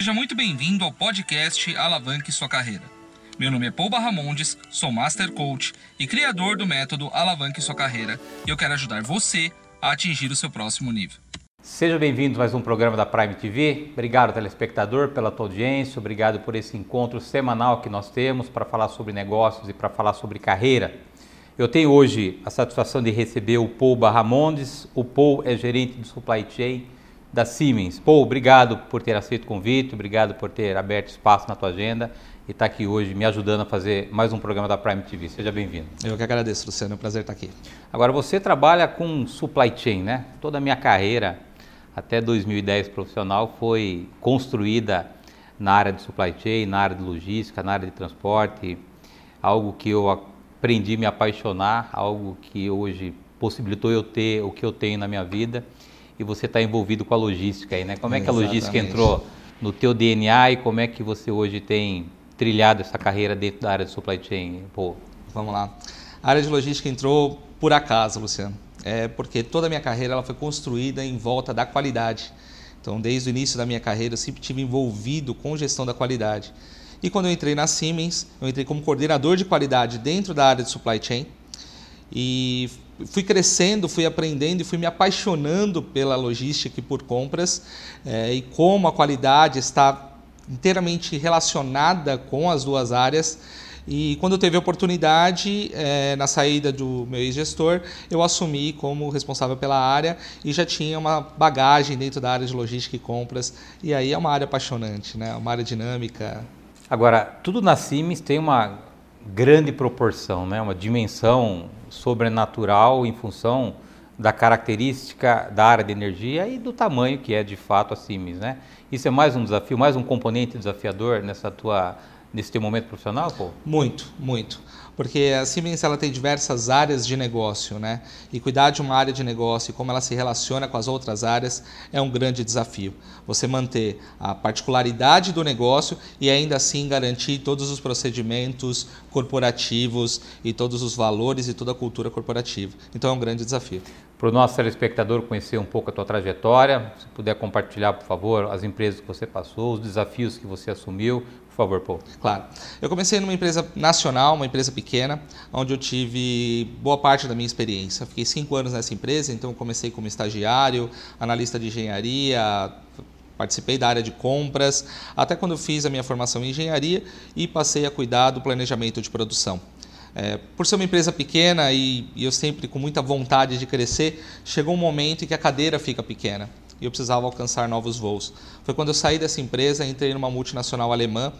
Seja muito bem-vindo ao podcast Alavanque Sua Carreira. Meu nome é Paul Barramondes, sou Master Coach e criador do método Alavanque Sua Carreira e eu quero ajudar você a atingir o seu próximo nível. Seja bem-vindo a mais um programa da Prime TV. Obrigado, telespectador, pela tua audiência. Obrigado por esse encontro semanal que nós temos para falar sobre negócios e para falar sobre carreira. Eu tenho hoje a satisfação de receber o Paul Barramondes. O Paul é gerente de supply chain da Siemens. Paul, obrigado por ter aceito o convite, obrigado por ter aberto espaço na tua agenda e estar tá aqui hoje me ajudando a fazer mais um programa da Prime TV. Seja bem-vindo. Eu que agradeço, Luciano, é um prazer estar aqui. Agora, você trabalha com supply chain, né? Toda a minha carreira, até 2010 profissional, foi construída na área de supply chain, na área de logística, na área de transporte, algo que eu aprendi a me apaixonar, algo que hoje possibilitou eu ter o que eu tenho na minha vida e você está envolvido com a logística aí, né? Como é que a logística entrou no teu DNA e como é que você hoje tem trilhado essa carreira dentro da área de supply chain? Pô. Vamos lá. A área de logística entrou por acaso, Luciano. É porque toda a minha carreira ela foi construída em volta da qualidade. Então, desde o início da minha carreira, eu sempre tive envolvido com gestão da qualidade. E quando eu entrei na Siemens, eu entrei como coordenador de qualidade dentro da área de supply chain. E fui crescendo, fui aprendendo e fui me apaixonando pela logística e por compras é, e como a qualidade está inteiramente relacionada com as duas áreas. E quando teve a oportunidade, é, na saída do meu ex-gestor, eu assumi como responsável pela área e já tinha uma bagagem dentro da área de logística e compras. E aí é uma área apaixonante, né? uma área dinâmica. Agora, tudo na Siemens tem uma grande proporção, né? uma dimensão sobrenatural em função da característica da área de energia e do tamanho que é de fato a Siemens, né? Isso é mais um desafio, mais um componente desafiador nessa tua nesse teu momento profissional, pô? Muito, muito porque a Siemens ela tem diversas áreas de negócio, né? E cuidar de uma área de negócio e como ela se relaciona com as outras áreas é um grande desafio. Você manter a particularidade do negócio e ainda assim garantir todos os procedimentos corporativos e todos os valores e toda a cultura corporativa. Então é um grande desafio. Para o nosso telespectador conhecer um pouco a tua trajetória, se puder compartilhar, por favor, as empresas que você passou, os desafios que você assumiu, favor, Paul. Claro. Eu comecei numa empresa nacional, uma empresa pequena, onde eu tive boa parte da minha experiência. Fiquei cinco anos nessa empresa, então comecei como estagiário, analista de engenharia, participei da área de compras, até quando eu fiz a minha formação em engenharia e passei a cuidar do planejamento de produção. É, por ser uma empresa pequena e, e, eu sempre com muita vontade de crescer, chegou um momento em que a cadeira fica pequena e eu precisava alcançar novos voos. Foi quando eu saí dessa empresa, entrei numa multinacional alemã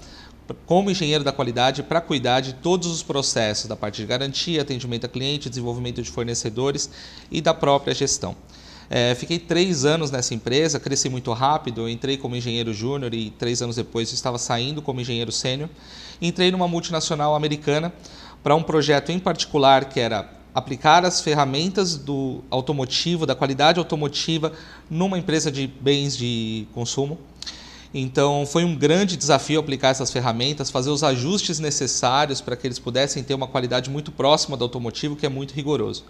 como engenheiro da qualidade para cuidar de todos os processos da parte de garantia, atendimento a cliente, desenvolvimento de fornecedores e da própria gestão. É, fiquei três anos nessa empresa, cresci muito rápido. Entrei como engenheiro júnior e três anos depois estava saindo como engenheiro sênior. Entrei numa multinacional americana para um projeto em particular que era aplicar as ferramentas do automotivo, da qualidade automotiva, numa empresa de bens de consumo. Então, foi um grande desafio aplicar essas ferramentas, fazer os ajustes necessários para que eles pudessem ter uma qualidade muito próxima do automotivo, que é muito rigoroso.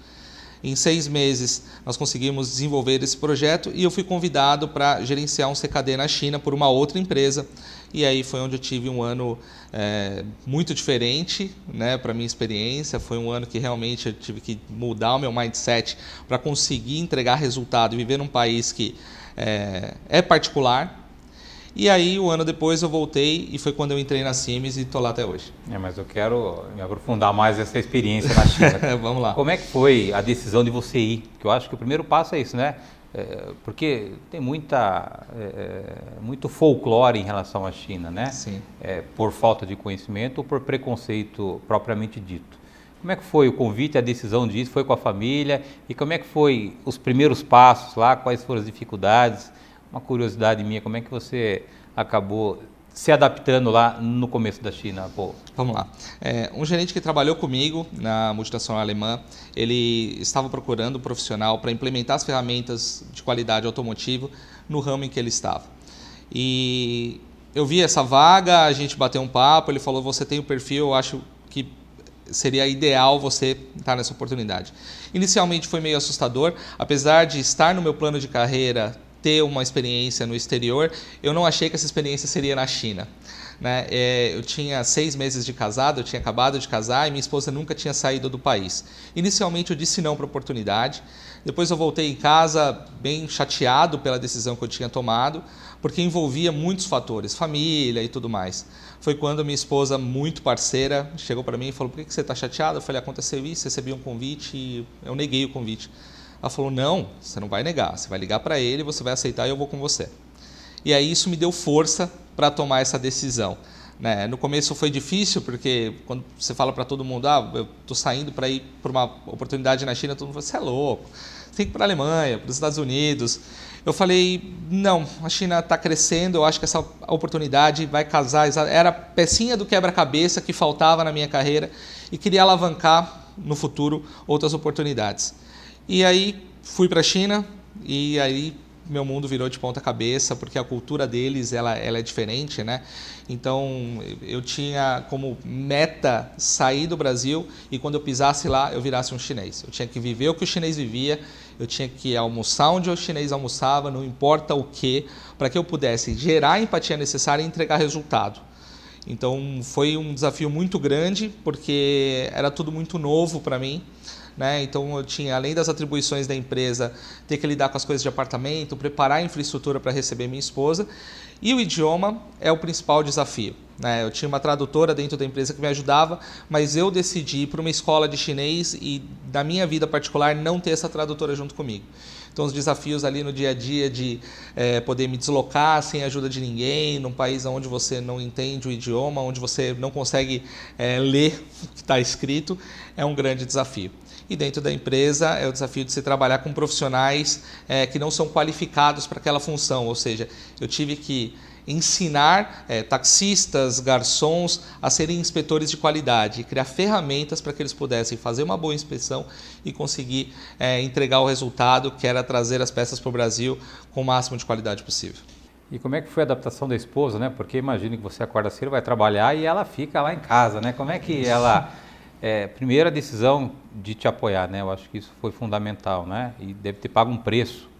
Em seis meses, nós conseguimos desenvolver esse projeto e eu fui convidado para gerenciar um CKD na China por uma outra empresa. E aí foi onde eu tive um ano é, muito diferente né, para a minha experiência. Foi um ano que realmente eu tive que mudar o meu mindset para conseguir entregar resultado e viver num país que é, é particular, e aí, um ano depois, eu voltei e foi quando eu entrei na Siemens e estou lá até hoje. É, mas eu quero me aprofundar mais nessa experiência na China. Vamos lá. Como é que foi a decisão de você ir? Porque eu acho que o primeiro passo é isso, né? É, porque tem muita, é, é, muito folclore em relação à China, né? Sim. É, por falta de conhecimento ou por preconceito propriamente dito. Como é que foi o convite, a decisão disso? Foi com a família? E como é que foi os primeiros passos lá? Quais foram as dificuldades? Uma curiosidade minha, como é que você acabou se adaptando lá no começo da China? Pô? Vamos lá. É, um gerente que trabalhou comigo na multinacional alemã, ele estava procurando um profissional para implementar as ferramentas de qualidade automotiva no ramo em que ele estava. E eu vi essa vaga, a gente bateu um papo, ele falou: você tem o um perfil, eu acho que seria ideal você estar nessa oportunidade. Inicialmente foi meio assustador, apesar de estar no meu plano de carreira ter uma experiência no exterior, eu não achei que essa experiência seria na China. Né? É, eu tinha seis meses de casado, eu tinha acabado de casar e minha esposa nunca tinha saído do país. Inicialmente eu disse não para a oportunidade, depois eu voltei em casa bem chateado pela decisão que eu tinha tomado, porque envolvia muitos fatores, família e tudo mais. Foi quando minha esposa, muito parceira, chegou para mim e falou: Por que você está chateado? Eu falei: Aconteceu isso, recebi um convite e eu neguei o convite. Ela falou: Não, você não vai negar, você vai ligar para ele, você vai aceitar e eu vou com você. E aí isso me deu força para tomar essa decisão. Né? No começo foi difícil, porque quando você fala para todo mundo, ah, eu estou saindo para ir para uma oportunidade na China, todo mundo fala, você é louco, tem que ir para a Alemanha, para os Estados Unidos. Eu falei, não, a China está crescendo, eu acho que essa oportunidade vai casar, era a pecinha do quebra-cabeça que faltava na minha carreira e queria alavancar no futuro outras oportunidades. E aí fui para a China e aí meu mundo virou de ponta cabeça, porque a cultura deles ela, ela é diferente, né? Então, eu tinha como meta sair do Brasil e quando eu pisasse lá, eu virasse um chinês. Eu tinha que viver o que o chinês vivia, eu tinha que almoçar onde o chinês almoçava, não importa o que, para que eu pudesse gerar a empatia necessária e entregar resultado. Então, foi um desafio muito grande, porque era tudo muito novo para mim. Né? Então eu tinha, além das atribuições da empresa, ter que lidar com as coisas de apartamento, preparar a infraestrutura para receber minha esposa. E o idioma é o principal desafio. Né? Eu tinha uma tradutora dentro da empresa que me ajudava, mas eu decidi ir para uma escola de chinês e, da minha vida particular, não ter essa tradutora junto comigo. Então, os desafios ali no dia a dia de é, poder me deslocar sem ajuda de ninguém, num país onde você não entende o idioma, onde você não consegue é, ler o que está escrito, é um grande desafio. E dentro da empresa é o desafio de se trabalhar com profissionais é, que não são qualificados para aquela função, ou seja, eu tive que ensinar é, taxistas, garçons a serem inspetores de qualidade, criar ferramentas para que eles pudessem fazer uma boa inspeção e conseguir é, entregar o resultado que era trazer as peças para o Brasil com o máximo de qualidade possível. E como é que foi a adaptação da esposa, né? Porque imagino que você acorda cedo, vai trabalhar e ela fica lá em casa, né? Como é que ela é, primeiro a decisão de te apoiar, né? Eu acho que isso foi fundamental, né? E deve ter pago um preço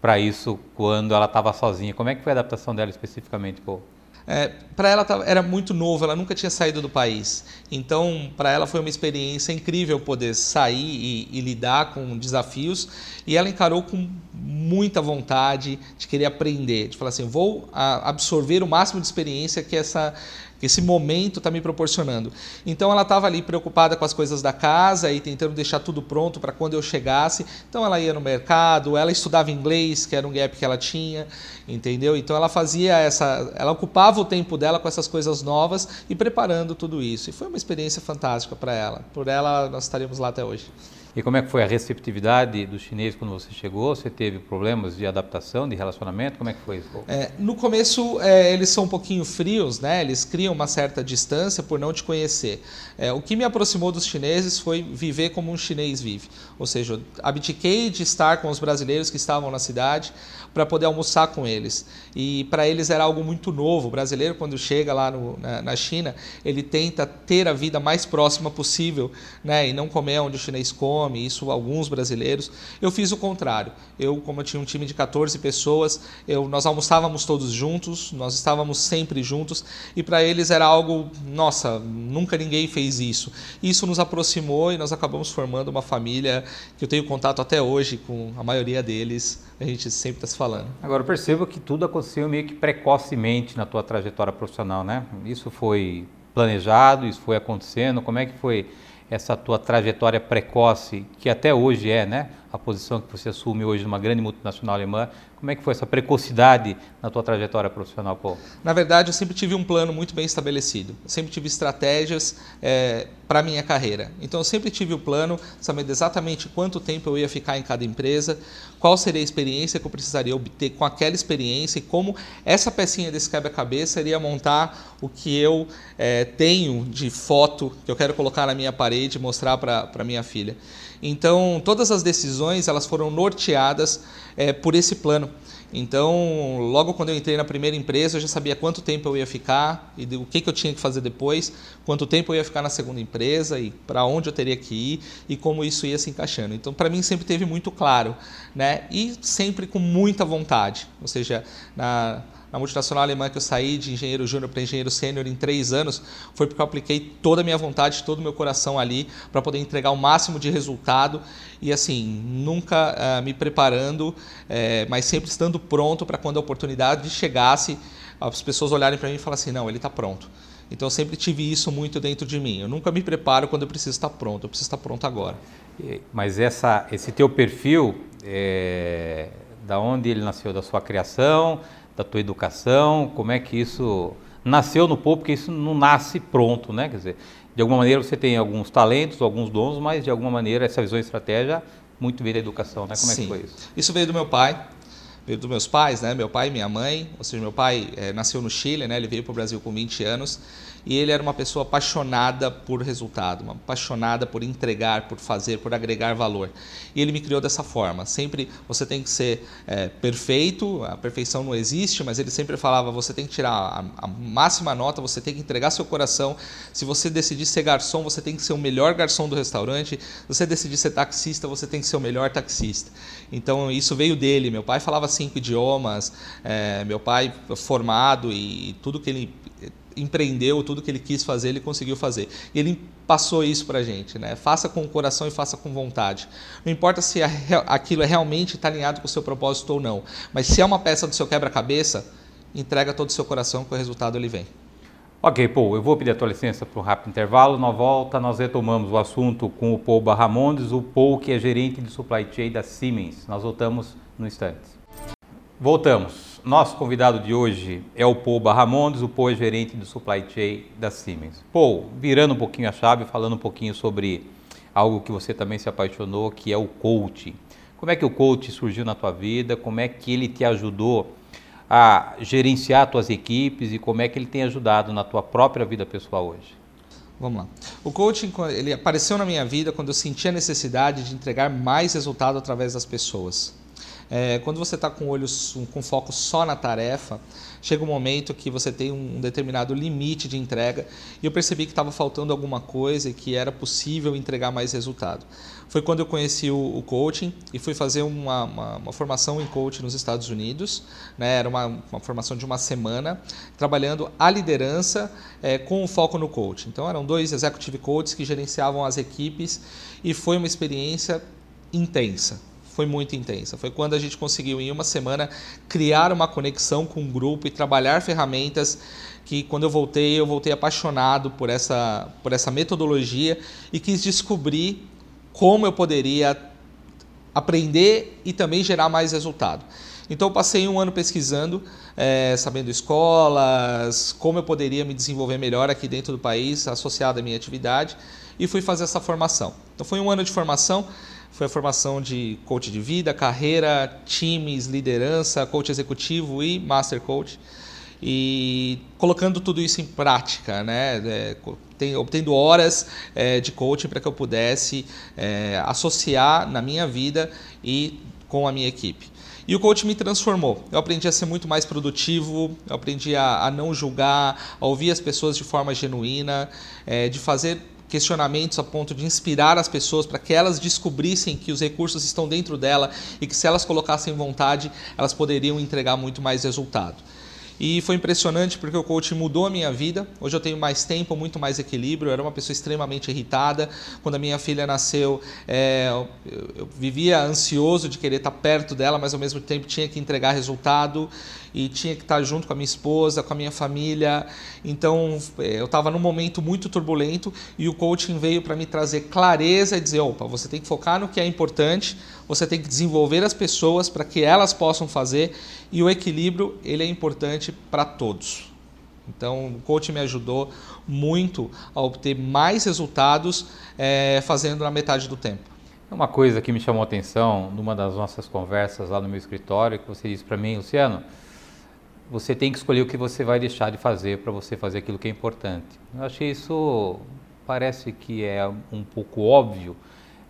para isso quando ela estava sozinha. Como é que foi a adaptação dela especificamente, Paul? É, para ela era muito novo, ela nunca tinha saído do país. Então, para ela foi uma experiência incrível poder sair e, e, lidar com desafios. E ela encarou com muita vontade de querer aprender, de falar assim: vou absorver o máximo de experiência que essa que esse momento está me proporcionando. Então ela estava ali preocupada com as coisas da casa e tentando deixar tudo pronto para quando eu chegasse. Então ela ia no mercado, ela estudava inglês, que era um gap que ela tinha, entendeu? Então ela fazia essa, ela ocupava o tempo dela com essas coisas novas e preparando tudo isso. E foi uma experiência fantástica para ela. Por ela nós estaríamos lá até hoje. E como é que foi a receptividade dos chineses quando você chegou? Você teve problemas de adaptação, de relacionamento? Como é que foi isso? É, no começo, é, eles são um pouquinho frios, né? Eles criam uma certa distância por não te conhecer. É, o que me aproximou dos chineses foi viver como um chinês vive. Ou seja, abdiquei de estar com os brasileiros que estavam na cidade para poder almoçar com eles. E para eles era algo muito novo. O brasileiro, quando chega lá no, na, na, China, ele tenta ter a vida mais próxima possível né? e não comer onde o chinês come isso alguns brasileiros. Eu fiz o contrário. Eu, como eu tinha um time de 14 pessoas, eu, nós almoçávamos todos juntos, nós estávamos sempre juntos, e para eles era algo, nossa, nunca ninguém fez isso. Isso nos aproximou e nós acabamos formando uma família que eu tenho contato até hoje com a maioria deles, a gente sempre está se falando. Agora, eu percebo que tudo aconteceu meio que precocemente na tua trajetória profissional, né? Isso foi planejado, isso foi acontecendo, como é que foi essa tua trajetória precoce, que até hoje é, né? A posição que você assume hoje numa grande multinacional alemã. Como é que foi essa precocidade na tua trajetória profissional, Paulo? Na verdade, eu sempre tive um plano muito bem estabelecido. Eu sempre tive estratégias é, para minha carreira. Então, eu sempre tive o plano, sabendo exatamente quanto tempo eu ia ficar em cada empresa, qual seria a experiência que eu precisaria obter com aquela experiência e como essa pecinha desse quebra-cabeça iria montar o que eu é, tenho de foto que eu quero colocar na minha parede e mostrar para minha filha. Então, todas as decisões elas foram norteadas é, por esse plano. Então, logo quando eu entrei na primeira empresa, eu já sabia quanto tempo eu ia ficar e o que, que eu tinha que fazer depois, quanto tempo eu ia ficar na segunda empresa e para onde eu teria que ir e como isso ia se encaixando. Então, para mim sempre teve muito claro, né? E sempre com muita vontade. Ou seja, na na multinacional alemã que eu saí de engenheiro júnior para engenheiro sênior em três anos, foi porque eu apliquei toda a minha vontade, todo o meu coração ali para poder entregar o máximo de resultado e assim, nunca uh, me preparando, uh, mas sempre estando pronto para quando a oportunidade chegasse, as pessoas olharem para mim e falar assim, não, ele está pronto. Então eu sempre tive isso muito dentro de mim. Eu nunca me preparo quando eu preciso estar pronto, eu preciso estar pronto agora. Mas essa, esse teu perfil, é, da onde ele nasceu, da sua criação, da tua educação, como é que isso nasceu no povo, porque isso não nasce pronto, né? Quer dizer, de alguma maneira você tem alguns talentos, alguns dons, mas de alguma maneira essa visão e estratégia muito veio da educação, né? Como Sim. é que foi isso? Isso veio do meu pai, veio dos meus pais, né? Meu pai e minha mãe, ou seja, meu pai é, nasceu no Chile, né? Ele veio para o Brasil com 20 anos e ele era uma pessoa apaixonada por resultado, uma apaixonada por entregar, por fazer, por agregar valor. E ele me criou dessa forma. Sempre você tem que ser é, perfeito, a perfeição não existe, mas ele sempre falava: você tem que tirar a, a, máxima nota, você tem que entregar seu coração. Se você decidir ser garçom, você tem que ser o melhor garçom do restaurante. Se você decidir ser taxista, você tem que ser o melhor taxista. Então isso veio dele. Meu pai falava cinco idiomas, é, meu pai formado e tudo que ele empreendeu, tudo que ele quis fazer, ele conseguiu fazer. E ele passou isso para gente, né? Faça com o coração e faça com vontade. Não importa se aquilo é realmente está alinhado com o seu propósito ou não, mas se é uma peça do seu quebra-cabeça, entrega todo o seu coração que o resultado ele vem. Ok, Paul, eu vou pedir a tua licença para um rápido intervalo. Na volta, nós retomamos o assunto com o Paul Barramondes, o Paul que é gerente de supply chain da Siemens. Nós voltamos no instante. Voltamos. Nosso convidado de hoje é o Paul Barramondes, o Paul é gerente do Supply Chain da Siemens. Paul, virando um pouquinho a chave, falando um pouquinho sobre algo que você também se apaixonou, que é o coaching. Como é que o coaching surgiu na tua vida? Como é que ele te ajudou a gerenciar tuas equipes e como é que ele tem ajudado na tua própria vida pessoal hoje? Vamos lá. O coaching ele apareceu na minha vida quando eu senti a necessidade de entregar mais resultado através das pessoas. É, quando você está com olhos com foco só na tarefa, chega um momento que você tem um determinado limite de entrega e eu percebi que estava faltando alguma coisa e que era possível entregar mais resultado. Foi quando eu conheci o, o coaching e fui fazer uma, uma, uma, formação em coaching nos Estados Unidos. Né? Era uma, uma formação de uma semana, trabalhando a liderança é, com o foco no coaching. Então eram dois executive coaches que gerenciavam as equipes e foi uma experiência intensa foi muito intensa. Foi quando a gente conseguiu, em uma semana, criar uma conexão com um grupo e trabalhar ferramentas que, quando eu voltei, eu voltei apaixonado por essa, por essa metodologia e quis descobrir como eu poderia aprender e também gerar mais resultado. Então, passei um ano pesquisando, é, sabendo escolas, como eu poderia me desenvolver melhor aqui dentro do país, associado à minha atividade, e fui fazer essa formação. Então, foi um ano de formação foi a formação de coach de vida, carreira, times, liderança, coach executivo e master coach. E colocando tudo isso em prática, né? É, tem, obtendo horas é, de coaching para que eu pudesse é, associar na minha vida e com a minha equipe. E o coach me transformou. Eu aprendi a ser muito mais produtivo, eu aprendi a, a não julgar, a ouvir as pessoas de forma genuína, é, de fazer questionamentos a ponto de inspirar as pessoas para que elas descobrissem que os recursos estão dentro dela e que se elas colocassem vontade, elas poderiam entregar muito mais resultado. E foi impressionante porque o coaching mudou a minha vida. Hoje eu tenho mais tempo, muito mais equilíbrio. Eu era uma pessoa extremamente irritada. Quando a minha filha nasceu, é, eu, eu, vivia ansioso de querer estar perto dela, mas ao mesmo tempo tinha que entregar resultado e tinha que estar junto com a minha esposa, com a minha família. Então é, eu estava num momento muito turbulento e o coaching veio para me trazer clareza e dizer: opa, você tem que focar no que é importante, você tem que desenvolver as pessoas para que elas possam fazer e o equilíbrio ele é importante para todos. Então, o coaching me ajudou muito a obter mais resultados é, fazendo na metade do tempo. Uma coisa que me chamou a atenção numa das nossas conversas lá no meu escritório, que você disse para mim, Luciano, você tem que escolher o que você vai deixar de fazer para você fazer aquilo que é importante. Eu achei isso, parece que é um pouco óbvio,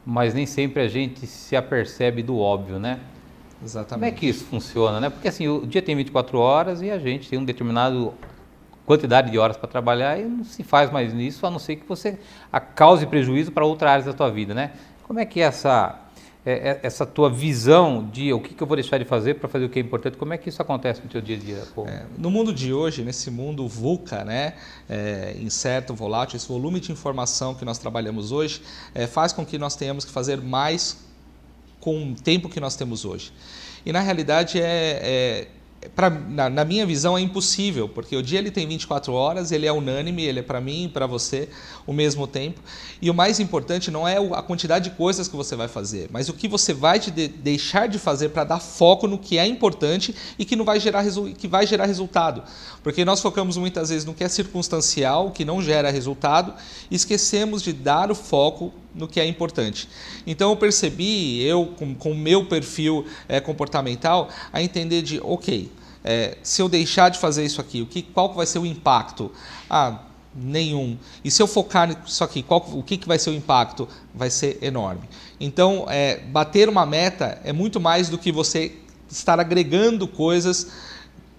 mas nem sempre a gente se apercebe do óbvio, né? Exatamente. Como é que isso funciona, né? Porque assim, o dia tem 24 horas e a gente tem um determinado quantidade de horas para trabalhar e não se faz mais nisso, a não ser que você cause prejuízo para outras áreas da tua vida, né? Como é que é essa é, é, essa tua visão de o que, que eu vou deixar de fazer para fazer o que é importante, como é que isso acontece no teu dia a dia? É, no mundo de hoje, nesse mundo VUCA, né, é, incerto, volátil, esse volume de informação que nós trabalhamos hoje é, faz com que nós tenhamos que fazer mais com o tempo que nós temos hoje. E na realidade é, é pra, na, na, minha visão é impossível, porque o dia ele tem 24 horas, ele é unânime, ele é para mim e para você o mesmo tempo. E o mais importante não é a quantidade de coisas que você vai fazer, mas o que você vai de deixar de fazer para dar foco no que é importante e que não vai gerar que vai gerar resultado. Porque nós focamos muitas vezes no que é circunstancial, que não gera resultado, e esquecemos de dar o foco no que é importante. Então eu percebi, eu com o meu perfil é, comportamental, a entender de, ok, é, se eu deixar de fazer isso aqui, o que, qual vai ser o impacto? Ah, nenhum. E se eu focar nisso aqui, qual, o que, que vai ser o impacto? Vai ser enorme. Então, é, bater uma meta é muito mais do que você estar agregando coisas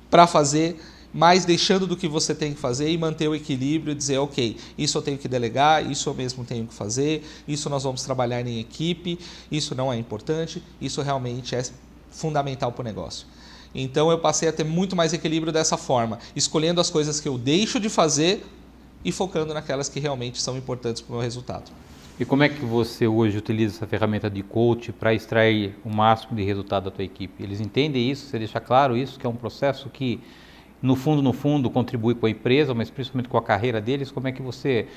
para fazer mas deixando do que você tem que fazer e manter o equilíbrio e dizer, ok, isso eu tenho que delegar, isso eu mesmo tenho que fazer, isso nós vamos trabalhar em equipe, isso não é importante, isso realmente é fundamental para o negócio. Então eu passei a ter muito mais equilíbrio dessa forma, escolhendo as coisas que eu deixo de fazer e focando naquelas que realmente são importantes para o meu resultado. E como é que você hoje utiliza essa ferramenta de coach para extrair o máximo de resultado da tua equipe? Eles entendem isso? Você deixa claro isso, que é um processo que no fundo, no fundo, contribui com a empresa, mas principalmente com a carreira deles, como é que você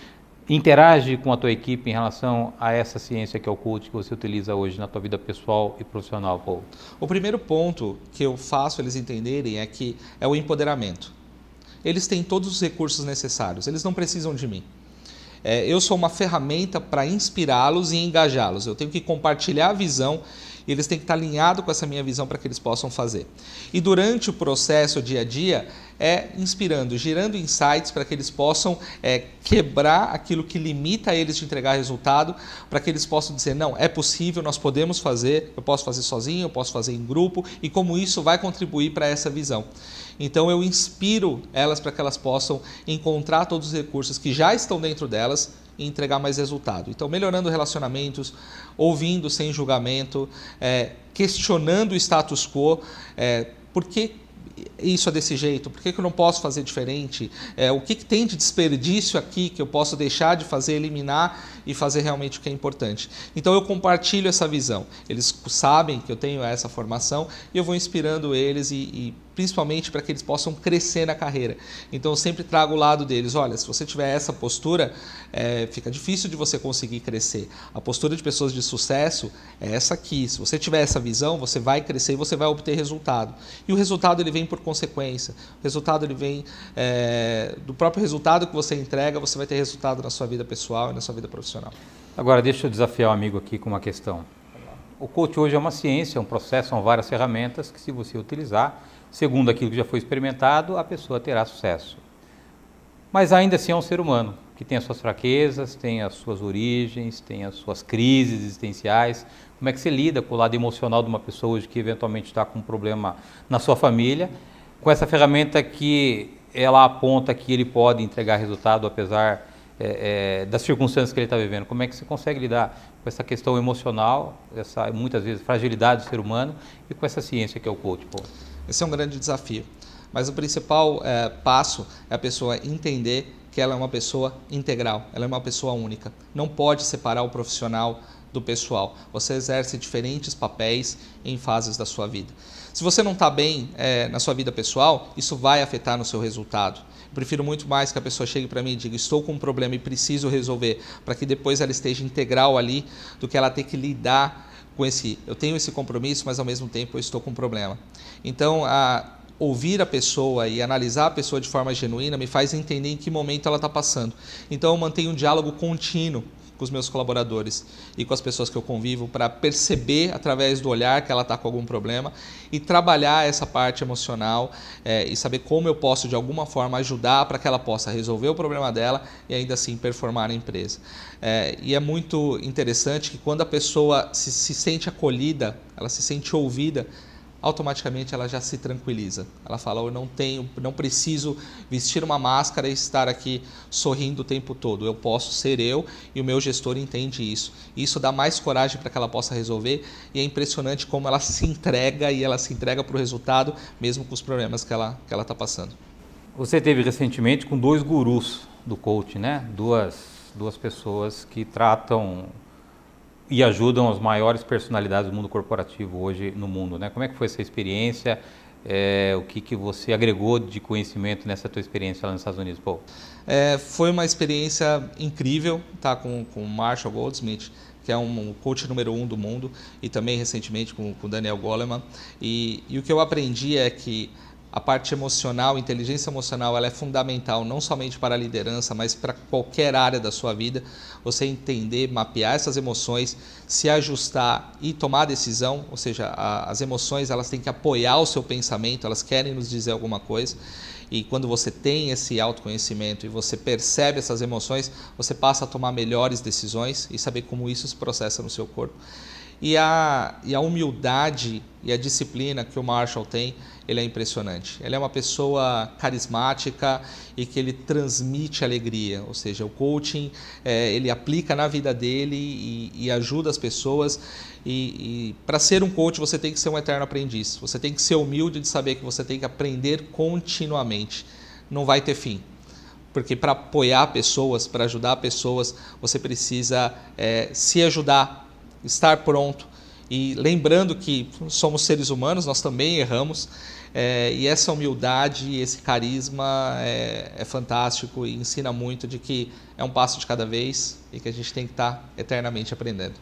interage com a tua equipe em relação a essa ciência que é o coach que você utiliza hoje na tua vida pessoal e profissional, Paulo? O primeiro ponto que eu faço eles entenderem é que é o empoderamento. Eles têm todos os recursos necessários, eles não precisam de mim. É, eu sou uma ferramenta para inspirá-los e engajá-los. Eu tenho que compartilhar a visão e eles têm que estar alinhados com essa minha visão para que eles possam fazer. E durante o processo, o dia a dia, é inspirando, gerando insights para que eles possam é, quebrar aquilo que limita eles de entregar resultado, para que eles possam dizer: não, é possível, nós podemos fazer, eu posso fazer sozinho, eu posso fazer em grupo, e como isso vai contribuir para essa visão. Então eu inspiro elas para que elas possam encontrar todos os recursos que já estão dentro delas e entregar mais resultado. Então, melhorando relacionamentos, ouvindo sem julgamento, é, questionando o status quo, é, por que isso é desse jeito? Por que, que eu não posso fazer diferente? É, o que, que tem de desperdício aqui que eu posso deixar de fazer, eliminar e fazer realmente o que é importante? Então eu compartilho essa visão. Eles sabem que eu tenho essa formação e eu vou inspirando eles e, e principalmente para que eles possam crescer na carreira. Então eu sempre trago o lado deles, olha, se você tiver essa postura, é, fica difícil de você conseguir crescer. A postura de pessoas de sucesso é essa aqui. Se você tiver essa visão, você vai crescer e você vai obter resultado. E o resultado ele vem por consequência. O resultado ele vem é, do próprio resultado que você entrega, você vai ter resultado na sua vida pessoal e na sua vida profissional. Agora deixa eu desafiar o amigo aqui com uma questão. O coach hoje é uma ciência, é um processo, são várias ferramentas que se você utilizar segundo aquilo que já foi experimentado, a pessoa terá sucesso. Mas ainda assim é um ser humano, que tem as suas fraquezas, tem as suas origens, tem as suas crises existenciais. Como é que você lida com o lado emocional de uma pessoa hoje que eventualmente está com um problema na sua família, com essa ferramenta que ela aponta que ele pode entregar resultado apesar é, é, das circunstâncias que ele está vivendo? Como é que você consegue lidar com essa questão emocional, essa muitas vezes fragilidade do ser humano e com essa ciência que é o coach? Pô? Esse é um grande desafio. Mas o principal é, passo é a pessoa entender que ela é uma pessoa integral, ela é uma pessoa única. Não pode separar o profissional do pessoal. Você exerce diferentes papéis em fases da sua vida. Se você não está bem é, na sua vida pessoal, isso vai afetar no seu resultado. Eu prefiro muito mais que a pessoa chegue para mim e diga: estou com um problema e preciso resolver, para que depois ela esteja integral ali, do que ela ter que lidar com esse, eu tenho esse compromisso, mas ao mesmo tempo eu estou com um problema. Então, a, ouvir a pessoa e analisar a pessoa de forma genuína me faz entender em que momento ela está passando. Então, eu mantenho um diálogo contínuo com os meus colaboradores e com as pessoas que eu convivo para perceber através do olhar que ela está com algum problema e trabalhar essa parte emocional é, e saber como eu posso de alguma forma ajudar para que ela possa resolver o problema dela e ainda assim performar na empresa. É, e é muito interessante que quando a pessoa se, se sente acolhida, ela se sente ouvida, automaticamente ela já se tranquiliza. Ela fala: "Eu não tenho, não preciso vestir uma máscara e estar aqui sorrindo o tempo todo. Eu posso ser eu e o meu gestor entende isso. Isso dá mais coragem para que ela possa resolver e é impressionante como ela se entrega e ela se entrega para o resultado mesmo com os problemas que ela que ela está passando. Você teve recentemente com dois gurus do coaching, né? Duas duas pessoas que tratam e ajudam as maiores personalidades do mundo corporativo hoje no mundo, né? Como é que foi essa experiência? É, o que, que você agregou de conhecimento nessa tua experiência lá nos Estados Unidos, Paul? É, foi uma experiência incrível, tá? Com o Marshall Goldsmith, que é um coach número um do mundo, e também recentemente com o Daniel Goleman. E, e o que eu aprendi é que a parte emocional, inteligência emocional, ela é fundamental não somente para a liderança, mas para qualquer área da sua vida. Você entender, mapear essas emoções, se ajustar e tomar decisão, ou seja, a, as emoções elas têm que apoiar o seu pensamento, elas querem nos dizer alguma coisa. E quando você tem esse autoconhecimento e você percebe essas emoções, você passa a tomar melhores decisões e saber como isso se processa no seu corpo. E a, e a humildade e a disciplina que o Marshall tem, ele é impressionante. Ele é uma pessoa carismática e que ele transmite alegria, ou seja, o coaching é, ele aplica na vida dele e, e ajuda as pessoas. E, e para ser um coach você tem que ser um eterno aprendiz. Você tem que ser humilde de saber que você tem que aprender continuamente. Não vai ter fim porque para apoiar pessoas, para ajudar pessoas, você precisa é, se ajudar estar pronto. E lembrando que somos seres humanos, nós também erramos, é, e essa humildade, esse carisma é, é, fantástico e ensina muito de que é um passo de cada vez e que a gente tem que estar eternamente aprendendo.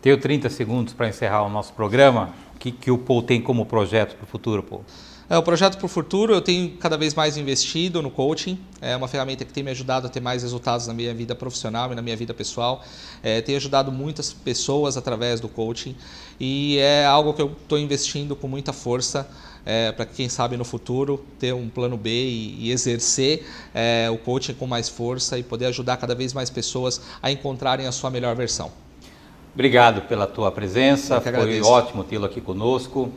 Tenho 30 segundos para encerrar o nosso programa. O que, que o Paul tem como projeto para o futuro, Paul? É, o projeto para o futuro, eu tenho cada vez mais investido no coaching. É uma ferramenta que tem me ajudado a ter mais resultados na minha vida profissional e na minha vida pessoal. É, tem ajudado muitas pessoas através do coaching e é algo que eu estou investindo com muita força. É, para quem sabe no futuro ter um plano B e, e exercer é, o coaching com mais força e poder ajudar cada vez mais pessoas a encontrarem a sua melhor versão. Obrigado pela tua presença, foi ótimo tê-lo aqui conosco.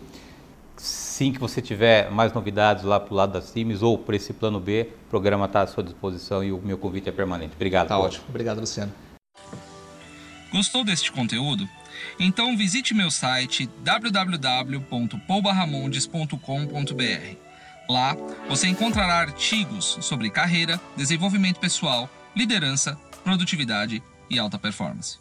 Sim, que você tiver mais novidades lá para o lado das times ou por esse plano B, o programa está à sua disposição e o meu convite é permanente. Obrigado. Tá ótimo. Obrigado, Luciano. Gostou deste conteúdo? Então visite meu site www.poubarramondes.com.br. Lá você encontrará artigos sobre carreira, desenvolvimento pessoal, liderança, produtividade e alta performance.